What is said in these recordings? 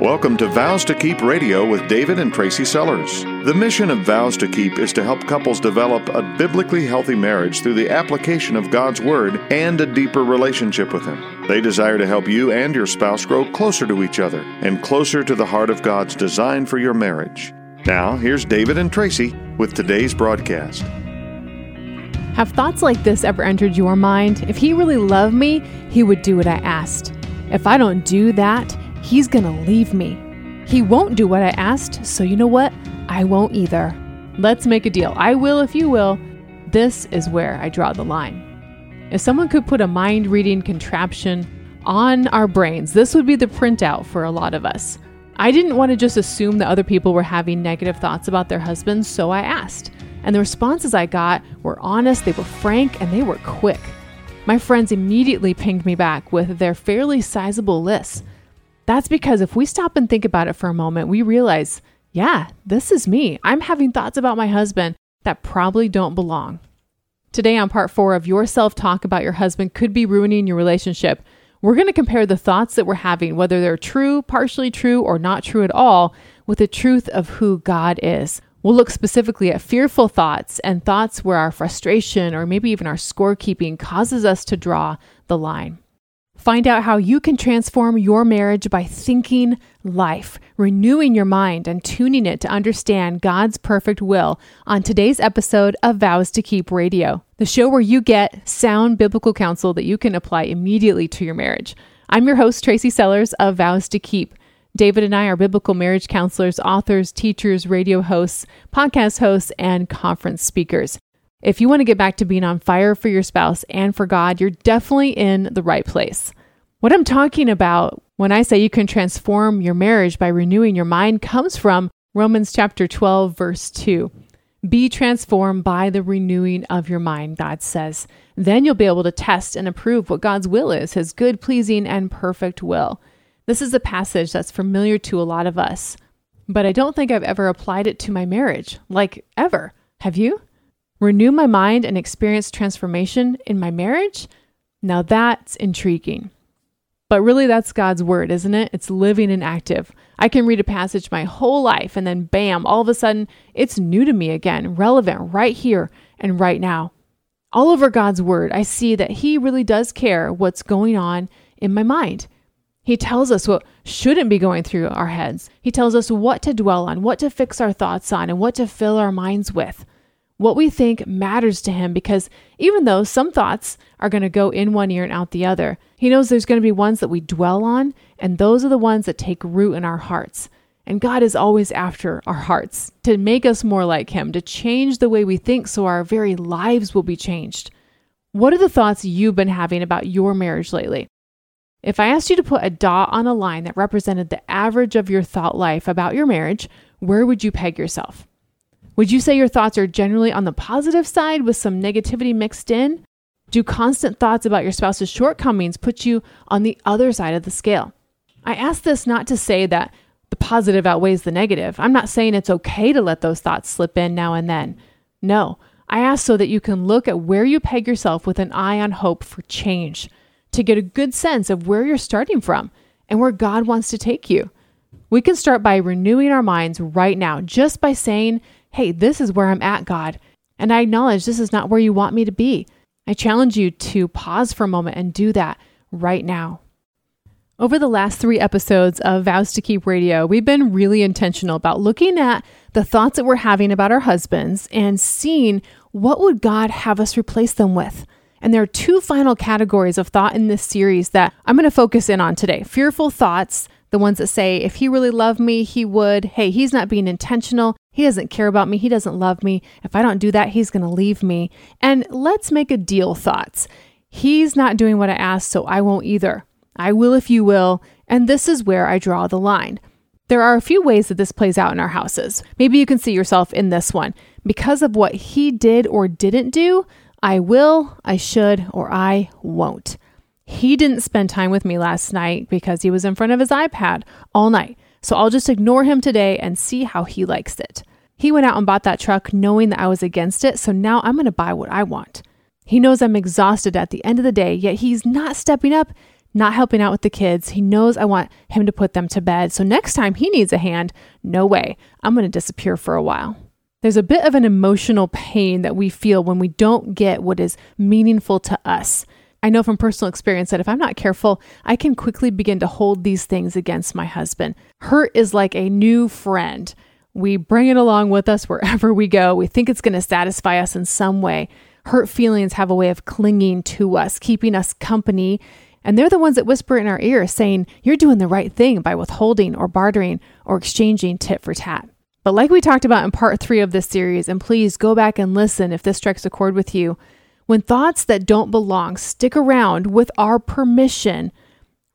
Welcome to Vows to Keep Radio with David and Tracy Sellers. The mission of Vows to Keep is to help couples develop a biblically healthy marriage through the application of God's Word and a deeper relationship with Him. They desire to help you and your spouse grow closer to each other and closer to the heart of God's design for your marriage. Now, here's David and Tracy with today's broadcast. Have thoughts like this ever entered your mind? If he really loved me, he would do what I asked. If I don't do that, he's gonna leave me. He won't do what I asked, so you know what? I won't either. Let's make a deal. I will if you will. This is where I draw the line. If someone could put a mind reading contraption on our brains, this would be the printout for a lot of us. I didn't want to just assume that other people were having negative thoughts about their husbands, so I asked. And the responses I got were honest, they were frank, and they were quick. My friends immediately pinged me back with their fairly sizable lists. That's because if we stop and think about it for a moment, we realize, yeah, this is me. I'm having thoughts about my husband that probably don't belong. Today, on part four of Your Self Talk About Your Husband Could Be Ruining Your Relationship, we're going to compare the thoughts that we're having, whether they're true, partially true, or not true at all, with the truth of who God is. We'll look specifically at fearful thoughts and thoughts where our frustration or maybe even our scorekeeping causes us to draw the line. Find out how you can transform your marriage by thinking life, renewing your mind, and tuning it to understand God's perfect will on today's episode of Vows to Keep Radio, the show where you get sound biblical counsel that you can apply immediately to your marriage. I'm your host, Tracy Sellers of Vows to Keep. David and I are biblical marriage counselors, authors, teachers, radio hosts, podcast hosts, and conference speakers. If you want to get back to being on fire for your spouse and for God, you're definitely in the right place. What I'm talking about when I say you can transform your marriage by renewing your mind comes from Romans chapter 12, verse 2. Be transformed by the renewing of your mind, God says. Then you'll be able to test and approve what God's will is, his good, pleasing, and perfect will. This is a passage that's familiar to a lot of us, but I don't think I've ever applied it to my marriage, like ever. Have you? Renew my mind and experience transformation in my marriage? Now that's intriguing. But really, that's God's word, isn't it? It's living and active. I can read a passage my whole life, and then bam, all of a sudden, it's new to me again, relevant right here and right now. All over God's word, I see that He really does care what's going on in my mind. He tells us what shouldn't be going through our heads. He tells us what to dwell on, what to fix our thoughts on, and what to fill our minds with. What we think matters to him because even though some thoughts are going to go in one ear and out the other, he knows there's going to be ones that we dwell on, and those are the ones that take root in our hearts. And God is always after our hearts to make us more like Him, to change the way we think so our very lives will be changed. What are the thoughts you've been having about your marriage lately? If I asked you to put a dot on a line that represented the average of your thought life about your marriage, where would you peg yourself? Would you say your thoughts are generally on the positive side with some negativity mixed in? Do constant thoughts about your spouse's shortcomings put you on the other side of the scale? I ask this not to say that the positive outweighs the negative. I'm not saying it's okay to let those thoughts slip in now and then. No, I ask so that you can look at where you peg yourself with an eye on hope for change, to get a good sense of where you're starting from and where God wants to take you. We can start by renewing our minds right now, just by saying, hey, this is where I'm at, God. And I acknowledge this is not where you want me to be. I challenge you to pause for a moment and do that right now. Over the last three episodes of Vows to Keep Radio, we've been really intentional about looking at the thoughts that we're having about our husbands and seeing what would God have us replace them with. And there are two final categories of thought in this series that I'm going to focus in on today fearful thoughts, the ones that say, if he really loved me, he would. Hey, he's not being intentional. He doesn't care about me. He doesn't love me. If I don't do that, he's going to leave me. And let's make a deal thoughts. He's not doing what I asked, so I won't either. I will if you will. And this is where I draw the line. There are a few ways that this plays out in our houses. Maybe you can see yourself in this one. Because of what he did or didn't do, I will, I should, or I won't. He didn't spend time with me last night because he was in front of his iPad all night. So I'll just ignore him today and see how he likes it. He went out and bought that truck knowing that I was against it, so now I'm going to buy what I want. He knows I'm exhausted at the end of the day, yet he's not stepping up, not helping out with the kids. He knows I want him to put them to bed. So next time he needs a hand, no way. I'm going to disappear for a while. There's a bit of an emotional pain that we feel when we don't get what is meaningful to us. I know from personal experience that if I'm not careful, I can quickly begin to hold these things against my husband. Hurt is like a new friend. We bring it along with us wherever we go. We think it's going to satisfy us in some way. Hurt feelings have a way of clinging to us, keeping us company. And they're the ones that whisper in our ear saying, You're doing the right thing by withholding or bartering or exchanging tit for tat. But like we talked about in part three of this series, and please go back and listen if this strikes a chord with you, when thoughts that don't belong stick around with our permission,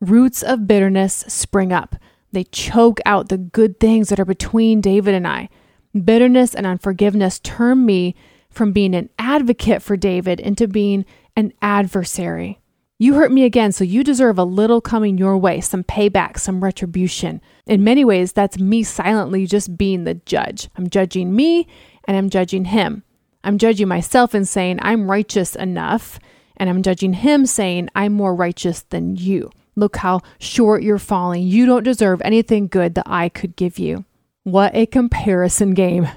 roots of bitterness spring up. They choke out the good things that are between David and I. Bitterness and unforgiveness turn me from being an advocate for David into being an adversary. You hurt me again, so you deserve a little coming your way, some payback, some retribution. In many ways, that's me silently just being the judge. I'm judging me and I'm judging him. I'm judging myself and saying I'm righteous enough, and I'm judging him saying I'm more righteous than you. Look how short you're falling. You don't deserve anything good that I could give you. What a comparison game.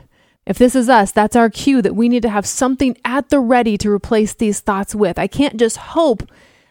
If this is us, that's our cue that we need to have something at the ready to replace these thoughts with. I can't just hope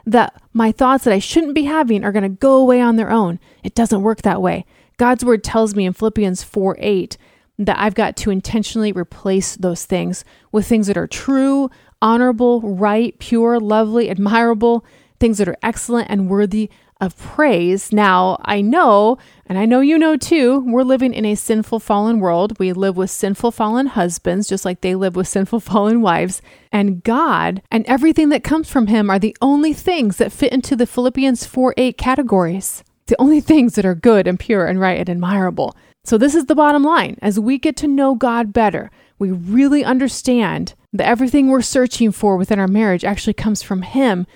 that my thoughts that I shouldn't be having are going to go away on their own. It doesn't work that way. God's word tells me in Philippians 4 8 that I've got to intentionally replace those things with things that are true, honorable, right, pure, lovely, admirable, things that are excellent and worthy of praise. Now, I know, and I know you know too, we're living in a sinful, fallen world. We live with sinful, fallen husbands, just like they live with sinful, fallen wives. And God and everything that comes from Him are the only things that fit into the Philippians 4 8 categories. The only things that are good and pure and right and admirable. So, this is the bottom line. As we get to know God better, we really understand that everything we're searching for within our marriage actually comes from Him.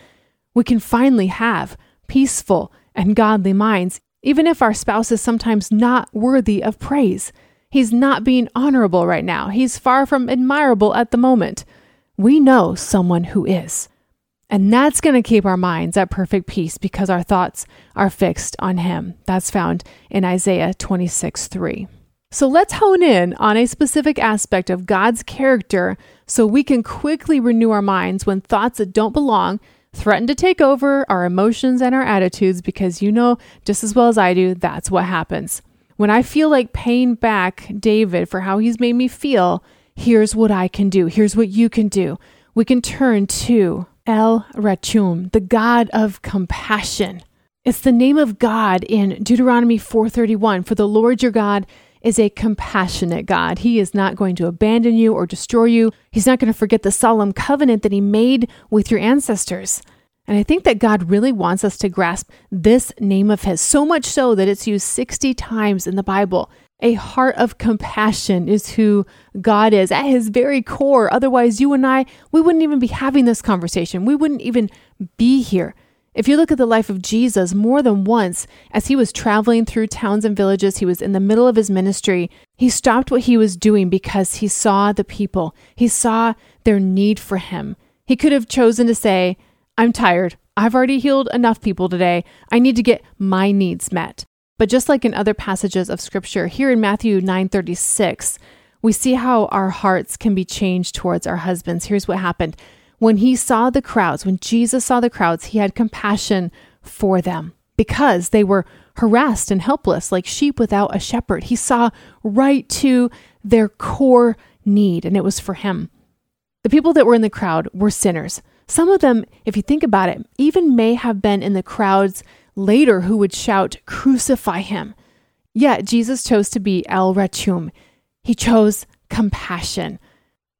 We can finally have peaceful and godly minds, even if our spouse is sometimes not worthy of praise. He's not being honorable right now, he's far from admirable at the moment. We know someone who is. And that's going to keep our minds at perfect peace because our thoughts are fixed on Him. That's found in Isaiah 26 3. So let's hone in on a specific aspect of God's character so we can quickly renew our minds when thoughts that don't belong threaten to take over our emotions and our attitudes because you know just as well as I do, that's what happens. When I feel like paying back David for how he's made me feel, here's what I can do. Here's what you can do. We can turn to El Rachum, the God of compassion. It's the name of God in Deuteronomy 4:31. For the Lord your God is a compassionate God. He is not going to abandon you or destroy you. He's not going to forget the solemn covenant that he made with your ancestors. And I think that God really wants us to grasp this name of his, so much so that it's used 60 times in the Bible. A heart of compassion is who God is at his very core. Otherwise, you and I, we wouldn't even be having this conversation. We wouldn't even be here. If you look at the life of Jesus, more than once, as he was traveling through towns and villages, he was in the middle of his ministry, he stopped what he was doing because he saw the people. He saw their need for him. He could have chosen to say, I'm tired. I've already healed enough people today. I need to get my needs met. But just like in other passages of scripture, here in Matthew 9:36, we see how our hearts can be changed towards our husbands. Here's what happened. When he saw the crowds, when Jesus saw the crowds, he had compassion for them because they were harassed and helpless like sheep without a shepherd. He saw right to their core need, and it was for him. The people that were in the crowd were sinners. Some of them, if you think about it, even may have been in the crowds later who would shout, Crucify him. Yet Jesus chose to be El Rachum. He chose compassion.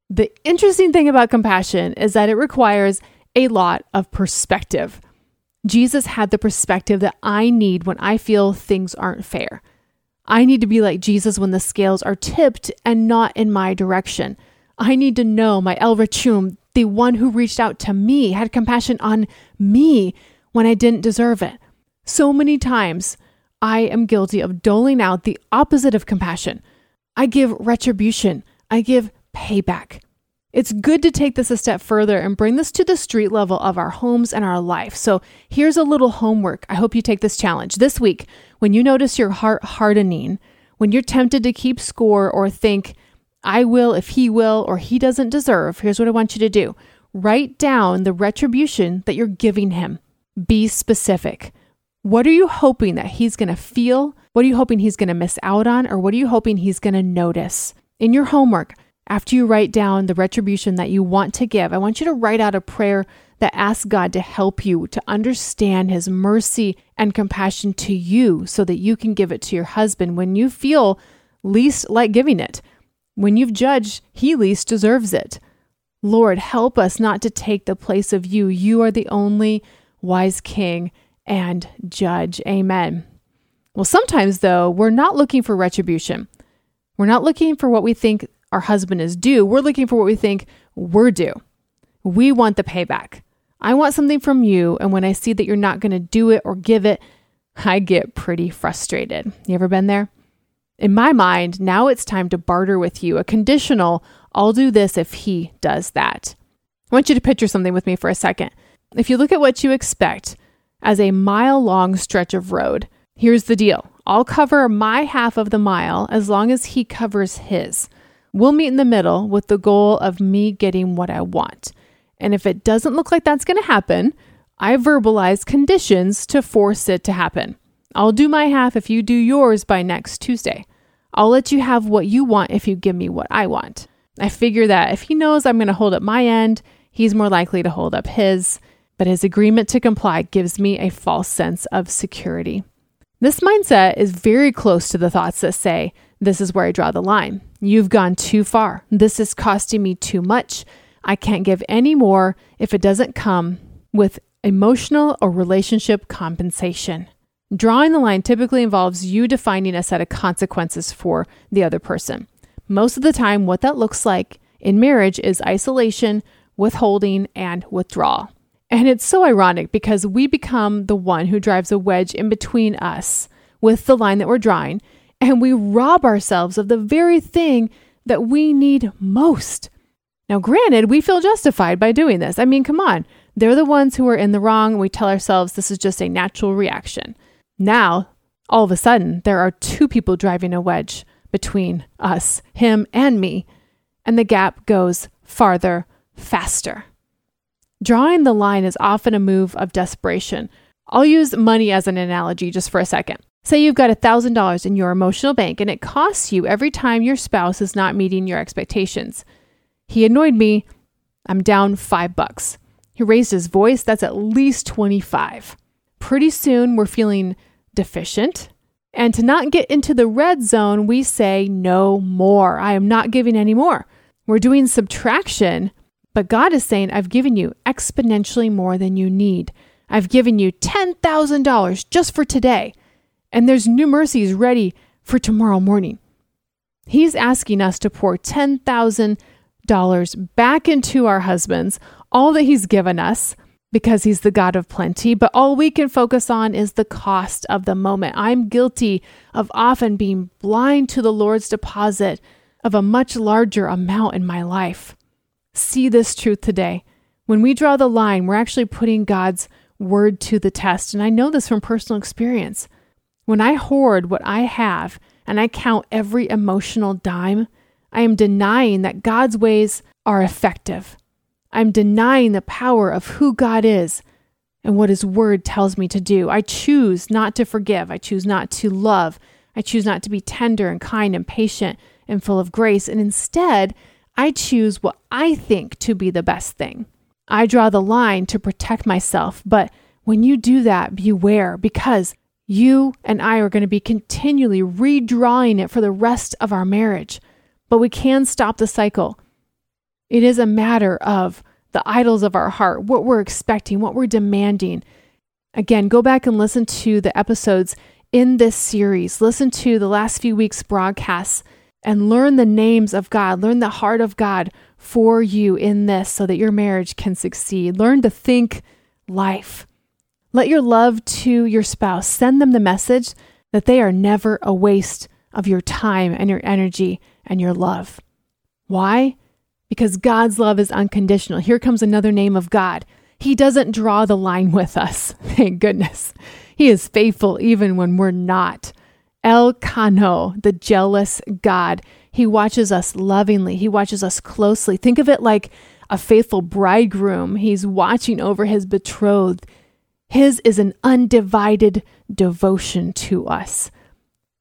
The interesting thing about compassion is that it requires a lot of perspective. Jesus had the perspective that I need when I feel things aren't fair. I need to be like Jesus when the scales are tipped and not in my direction. I need to know my El Rachum, the one who reached out to me, had compassion on me when I didn't deserve it. So many times, I am guilty of doling out the opposite of compassion. I give retribution, I give payback. It's good to take this a step further and bring this to the street level of our homes and our life. So here's a little homework. I hope you take this challenge. This week, when you notice your heart hardening, when you're tempted to keep score or think, I will if he will or he doesn't deserve, here's what I want you to do write down the retribution that you're giving him. Be specific. What are you hoping that he's going to feel? What are you hoping he's going to miss out on? Or what are you hoping he's going to notice? In your homework, after you write down the retribution that you want to give, I want you to write out a prayer that asks God to help you to understand his mercy and compassion to you so that you can give it to your husband when you feel least like giving it. When you've judged, he least deserves it. Lord, help us not to take the place of you. You are the only wise king and judge. Amen. Well, sometimes, though, we're not looking for retribution. We're not looking for what we think our husband is due. We're looking for what we think we're due. We want the payback. I want something from you. And when I see that you're not going to do it or give it, I get pretty frustrated. You ever been there? In my mind, now it's time to barter with you a conditional, I'll do this if he does that. I want you to picture something with me for a second. If you look at what you expect as a mile long stretch of road, here's the deal I'll cover my half of the mile as long as he covers his. We'll meet in the middle with the goal of me getting what I want. And if it doesn't look like that's going to happen, I verbalize conditions to force it to happen. I'll do my half if you do yours by next Tuesday. I'll let you have what you want if you give me what I want. I figure that if he knows I'm going to hold up my end, he's more likely to hold up his, but his agreement to comply gives me a false sense of security. This mindset is very close to the thoughts that say, This is where I draw the line. You've gone too far. This is costing me too much. I can't give any more if it doesn't come with emotional or relationship compensation. Drawing the line typically involves you defining a set of consequences for the other person. Most of the time, what that looks like in marriage is isolation, withholding, and withdrawal. And it's so ironic because we become the one who drives a wedge in between us with the line that we're drawing and we rob ourselves of the very thing that we need most. Now, granted, we feel justified by doing this. I mean, come on. They're the ones who are in the wrong. and We tell ourselves this is just a natural reaction. Now, all of a sudden, there are two people driving a wedge between us, him and me, and the gap goes farther, faster. Drawing the line is often a move of desperation. I'll use money as an analogy just for a second. Say you've got $1,000 in your emotional bank and it costs you every time your spouse is not meeting your expectations. He annoyed me. I'm down five bucks. He raised his voice. That's at least 25. Pretty soon we're feeling deficient. And to not get into the red zone, we say no more. I am not giving any more. We're doing subtraction, but God is saying, I've given you exponentially more than you need. I've given you $10,000 just for today and there's new mercies ready for tomorrow morning. He's asking us to pour $10,000 back into our husbands, all that He's given us, because He's the God of plenty, but all we can focus on is the cost of the moment. I'm guilty of often being blind to the Lord's deposit of a much larger amount in my life. See this truth today. When we draw the line, we're actually putting God's word to the test. And I know this from personal experience. When I hoard what I have and I count every emotional dime, I am denying that God's ways are effective. I'm denying the power of who God is and what His Word tells me to do. I choose not to forgive. I choose not to love. I choose not to be tender and kind and patient and full of grace. And instead, I choose what I think to be the best thing. I draw the line to protect myself. But when you do that, beware because you and I are going to be continually redrawing it for the rest of our marriage, but we can stop the cycle. It is a matter of the idols of our heart, what we're expecting, what we're demanding. Again, go back and listen to the episodes in this series. Listen to the last few weeks' broadcasts and learn the names of God, learn the heart of God for you in this so that your marriage can succeed. Learn to think life. Let your love to your spouse send them the message that they are never a waste of your time and your energy and your love. Why? because God's love is unconditional. Here comes another name of God. He doesn't draw the line with us. Thank goodness. He is faithful even when we're not. El Kanna, the jealous God. He watches us lovingly. He watches us closely. Think of it like a faithful bridegroom. He's watching over his betrothed. His is an undivided devotion to us.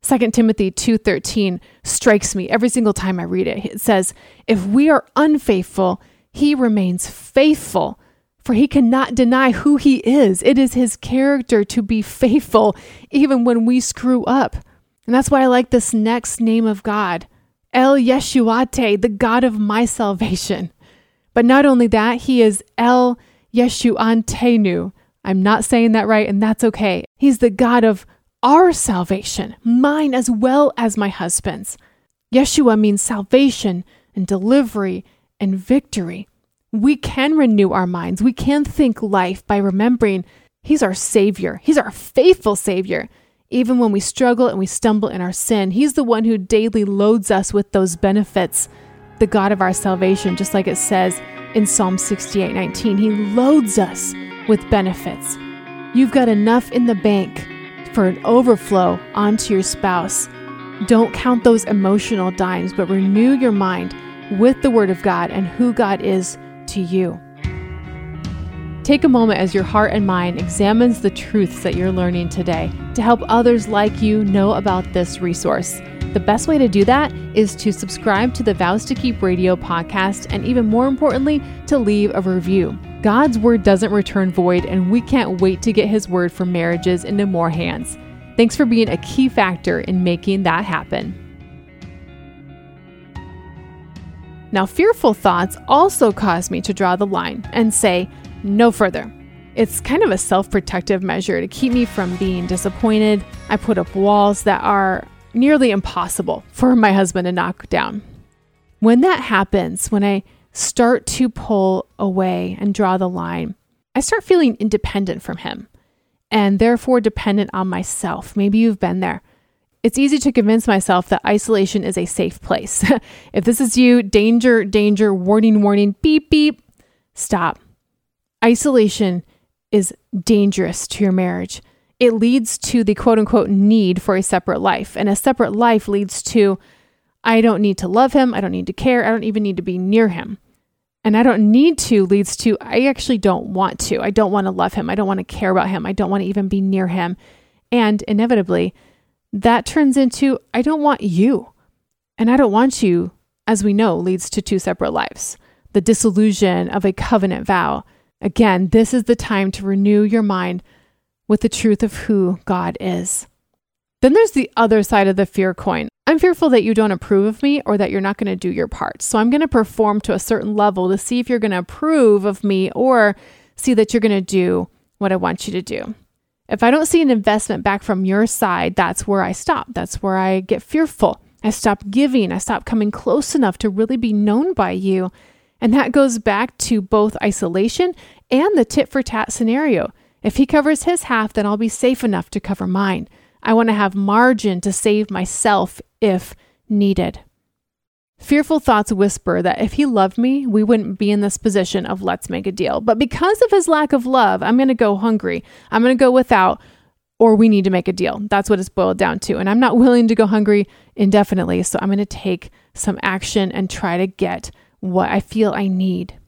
2 Timothy 2:13 strikes me every single time I read it. It says, "If we are unfaithful, he remains faithful, for he cannot deny who he is. It is his character to be faithful even when we screw up." And that's why I like this next name of God, El Yeshuate, the God of my salvation. But not only that, he is El Yeshuantenu. I'm not saying that right, and that's okay. He's the God of our salvation, mine as well as my husband's. Yeshua means salvation and delivery and victory. We can renew our minds. We can think life by remembering He's our Savior. He's our faithful Savior. Even when we struggle and we stumble in our sin, He's the one who daily loads us with those benefits, the God of our salvation, just like it says in Psalm 68 19. He loads us with benefits. You've got enough in the bank for an overflow onto your spouse. Don't count those emotional dimes, but renew your mind with the Word of God and who God is to you. Take a moment as your heart and mind examines the truths that you're learning today to help others like you know about this resource. The best way to do that is to subscribe to the Vows to Keep Radio podcast and, even more importantly, to leave a review. God's word doesn't return void, and we can't wait to get his word for marriages into more hands. Thanks for being a key factor in making that happen. Now, fearful thoughts also cause me to draw the line and say, no further. It's kind of a self protective measure to keep me from being disappointed. I put up walls that are nearly impossible for my husband to knock down. When that happens, when I start to pull away and draw the line, I start feeling independent from him and therefore dependent on myself. Maybe you've been there. It's easy to convince myself that isolation is a safe place. if this is you, danger, danger, warning, warning, beep, beep, stop. Isolation is dangerous to your marriage. It leads to the quote unquote need for a separate life. And a separate life leads to I don't need to love him. I don't need to care. I don't even need to be near him. And I don't need to leads to I actually don't want to. I don't want to love him. I don't want to care about him. I don't want to even be near him. And inevitably, that turns into I don't want you. And I don't want you, as we know, leads to two separate lives. The disillusion of a covenant vow. Again, this is the time to renew your mind with the truth of who God is. Then there's the other side of the fear coin. I'm fearful that you don't approve of me or that you're not going to do your part. So I'm going to perform to a certain level to see if you're going to approve of me or see that you're going to do what I want you to do. If I don't see an investment back from your side, that's where I stop. That's where I get fearful. I stop giving. I stop coming close enough to really be known by you. And that goes back to both isolation and the tit for tat scenario. If he covers his half, then I'll be safe enough to cover mine. I want to have margin to save myself if needed. Fearful thoughts whisper that if he loved me, we wouldn't be in this position of let's make a deal. But because of his lack of love, I'm going to go hungry. I'm going to go without, or we need to make a deal. That's what it's boiled down to. And I'm not willing to go hungry indefinitely. So I'm going to take some action and try to get what I feel I need.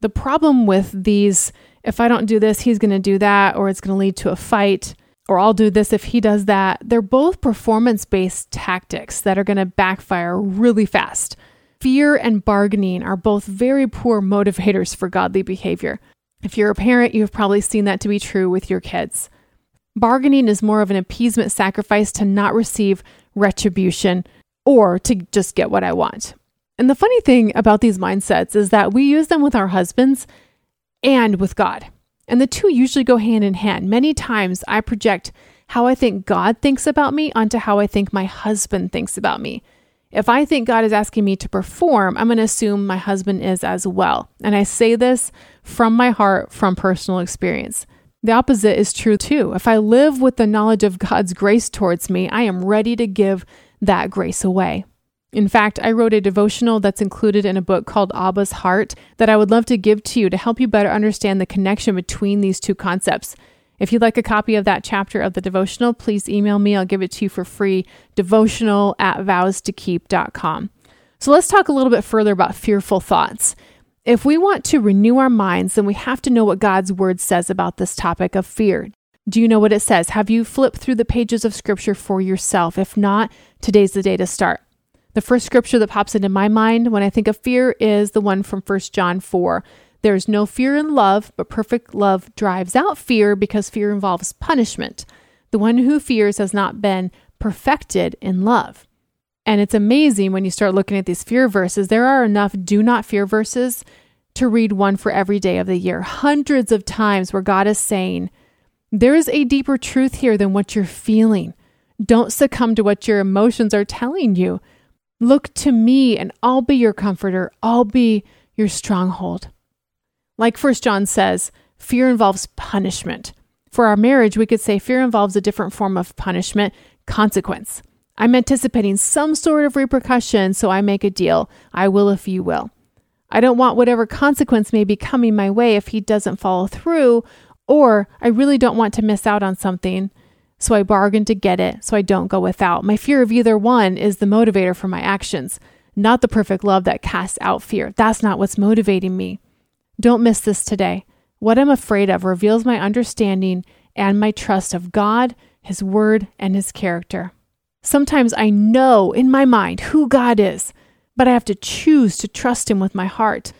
The problem with these, if I don't do this, he's going to do that, or it's going to lead to a fight or I'll do this if he does that. They're both performance based tactics that are going to backfire really fast. Fear and bargaining are both very poor motivators for godly behavior. If you're a parent, you've probably seen that to be true with your kids. Bargaining is more of an appeasement sacrifice to not receive retribution or to just get what I want. And the funny thing about these mindsets is that we use them with our husbands and with God. And the two usually go hand in hand. Many times I project how I think God thinks about me onto how I think my husband thinks about me. If I think God is asking me to perform, I'm going to assume my husband is as well. And I say this from my heart, from personal experience. The opposite is true too. If I live with the knowledge of God's grace towards me, I am ready to give that grace away. In fact, I wrote a devotional that's included in a book called Abba's Heart that I would love to give to you to help you better understand the connection between these two concepts. If you'd like a copy of that chapter of the devotional, please email me. I'll give it to you for free. Devotional at vowstokeep.com. So let's talk a little bit further about fearful thoughts. If we want to renew our minds, then we have to know what God's word says about this topic of fear. Do you know what it says? Have you flipped through the pages of scripture for yourself? If not, today's the day to start. The first scripture that pops into my mind when I think of fear is the one from 1 John 4. There is no fear in love, but perfect love drives out fear because fear involves punishment. The one who fears has not been perfected in love. And it's amazing when you start looking at these fear verses. There are enough do not fear verses to read one for every day of the year. Hundreds of times where God is saying, there is a deeper truth here than what you're feeling. Don't succumb to what your emotions are telling you. Look to me and I'll be your comforter. I'll be your stronghold. Like First John says, fear involves punishment. For our marriage, we could say fear involves a different form of punishment, consequence. I'm anticipating some sort of repercussion, so I make a deal. I will if you will. I don't want whatever consequence may be coming my way if he doesn't follow through, or I really don't want to miss out on something, so I bargain to get it so I don't go without. My fear of either one is the motivator for my actions, not the perfect love that casts out fear. That's not what's motivating me. Don't miss this today. What I'm afraid of reveals my understanding and my trust of God, His Word, and His character. Sometimes I know in my mind who God is, but I have to choose to trust Him with my heart.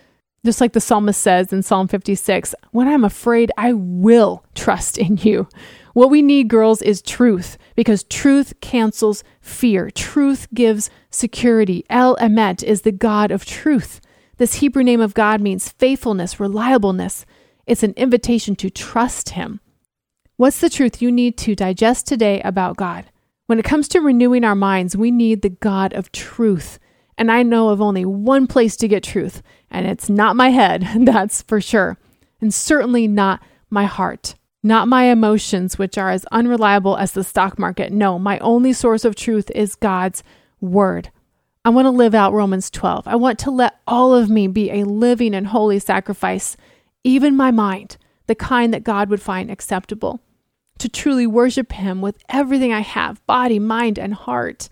Just like the psalmist says in Psalm 56 When I'm afraid, I will trust in you. What we need, girls, is truth because truth cancels fear. Truth gives security. El Emet is the God of truth. This Hebrew name of God means faithfulness, reliableness. It's an invitation to trust Him. What's the truth you need to digest today about God? When it comes to renewing our minds, we need the God of truth. And I know of only one place to get truth, and it's not my head, that's for sure. And certainly not my heart, not my emotions, which are as unreliable as the stock market. No, my only source of truth is God's word. I want to live out Romans 12. I want to let all of me be a living and holy sacrifice, even my mind, the kind that God would find acceptable to truly worship Him with everything I have body, mind, and heart.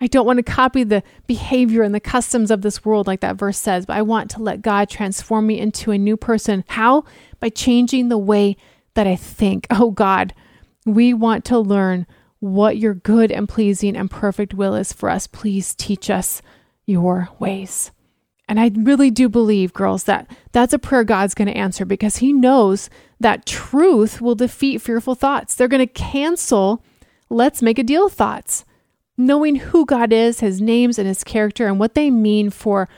I don't want to copy the behavior and the customs of this world, like that verse says, but I want to let God transform me into a new person. How? By changing the way that I think. Oh God, we want to learn what your good and pleasing and perfect will is for us. Please teach us your ways. And I really do believe, girls, that that's a prayer God's going to answer because He knows that truth will defeat fearful thoughts. They're going to cancel let's make a deal thoughts. Knowing who God is, His names, and His character, and what they mean for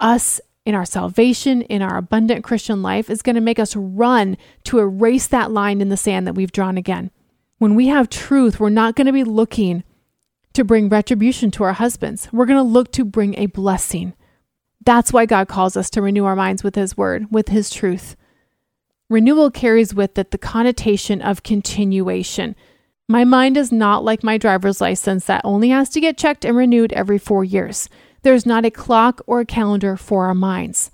us in our salvation, in our abundant Christian life, is going to make us run to erase that line in the sand that we've drawn again. When we have truth, we're not going to be looking to bring retribution to our husbands. We're going to look to bring a blessing. That's why God calls us to renew our minds with His Word, with His truth. Renewal carries with it the connotation of continuation. My mind is not like my driver's license that only has to get checked and renewed every four years. There's not a clock or a calendar for our minds.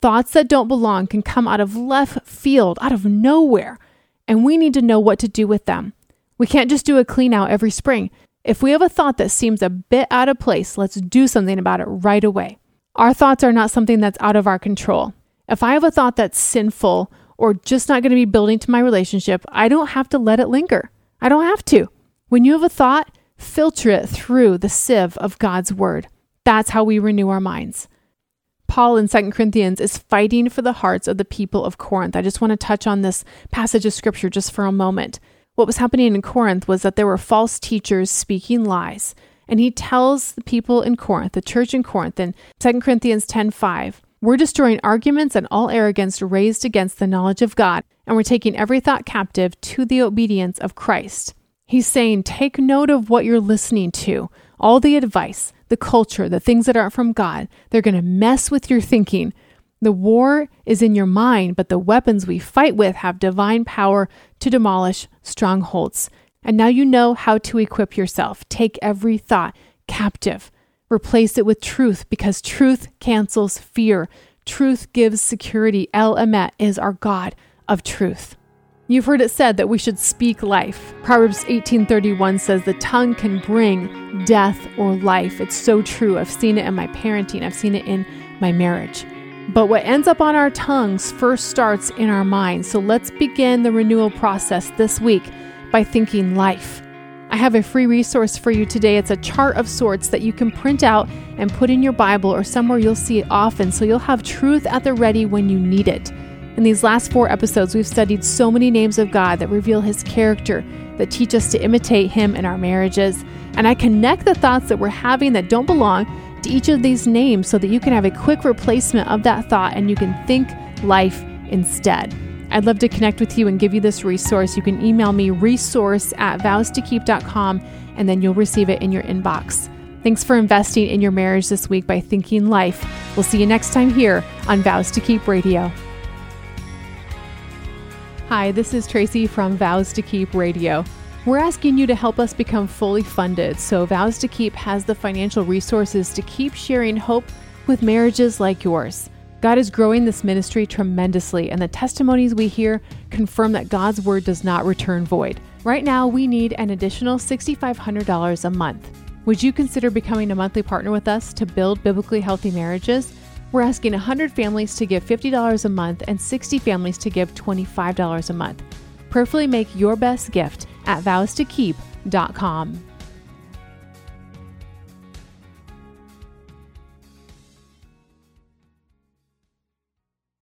Thoughts that don't belong can come out of left field, out of nowhere, and we need to know what to do with them. We can't just do a clean out every spring. If we have a thought that seems a bit out of place, let's do something about it right away. Our thoughts are not something that's out of our control. If I have a thought that's sinful or just not going to be building to my relationship, I don't have to let it linger. I don't have to. When you have a thought, filter it through the sieve of God's word. That's how we renew our minds. Paul in 2 Corinthians is fighting for the hearts of the people of Corinth. I just want to touch on this passage of scripture just for a moment. What was happening in Corinth was that there were false teachers speaking lies. And he tells the people in Corinth, the church in Corinth, in 2 Corinthians 10:5, we're destroying arguments and all arrogance raised against the knowledge of God, and we're taking every thought captive to the obedience of Christ. He's saying, take note of what you're listening to, all the advice, the culture, the things that aren't from God. They're going to mess with your thinking. The war is in your mind, but the weapons we fight with have divine power to demolish strongholds. And now you know how to equip yourself. Take every thought captive. Replace it with truth because truth cancels fear. Truth gives security. El Emet is our God of truth. You've heard it said that we should speak life. Proverbs 18:31 says the tongue can bring death or life. It's so true. I've seen it in my parenting. I've seen it in my marriage. But what ends up on our tongues first starts in our minds. So let's begin the renewal process this week by thinking life. I have a free resource for you today. It's a chart of sorts that you can print out and put in your Bible or somewhere you'll see it often so you'll have truth at the ready when you need it. In these last four episodes, we've studied so many names of God that reveal his character, that teach us to imitate him in our marriages. And I connect the thoughts that we're having that don't belong to each of these names so that you can have a quick replacement of that thought and you can think life instead. I'd love to connect with you and give you this resource. You can email me resource at vowstokeep.com and then you'll receive it in your inbox. Thanks for investing in your marriage this week by thinking life. We'll see you next time here on Vows to Keep Radio. Hi, this is Tracy from Vows to Keep Radio. We're asking you to help us become fully funded so Vows to Keep has the financial resources to keep sharing hope with marriages like yours. God is growing this ministry tremendously, and the testimonies we hear confirm that God's word does not return void. Right now, we need an additional $6,500 a month. Would you consider becoming a monthly partner with us to build biblically healthy marriages? We're asking 100 families to give $50 a month and 60 families to give $25 a month. Prayerfully make your best gift at vows vowstokeep.com.